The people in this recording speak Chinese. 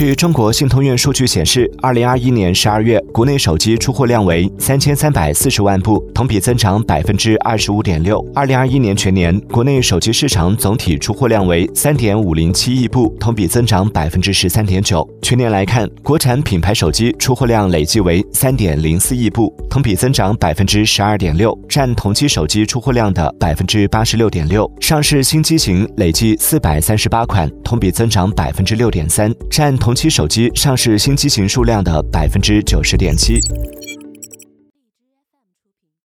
据中国信通院数据显示，二零二一年十二月国内手机出货量为三千三百四十万部，同比增长百分之二十五点六。二零二一年全年国内手机市场总体出货量为三点五零七亿部，同比增长百分之十三点九。全年来看，国产品牌手机出货量累计为三点零四亿部，同比增长百分之十二点六，占同期手机出货量的百分之八十六点六。上市新机型累计四百三十八款，同比增长百分之六点三，占同。期手机上市新机型数量的百分之九十点七。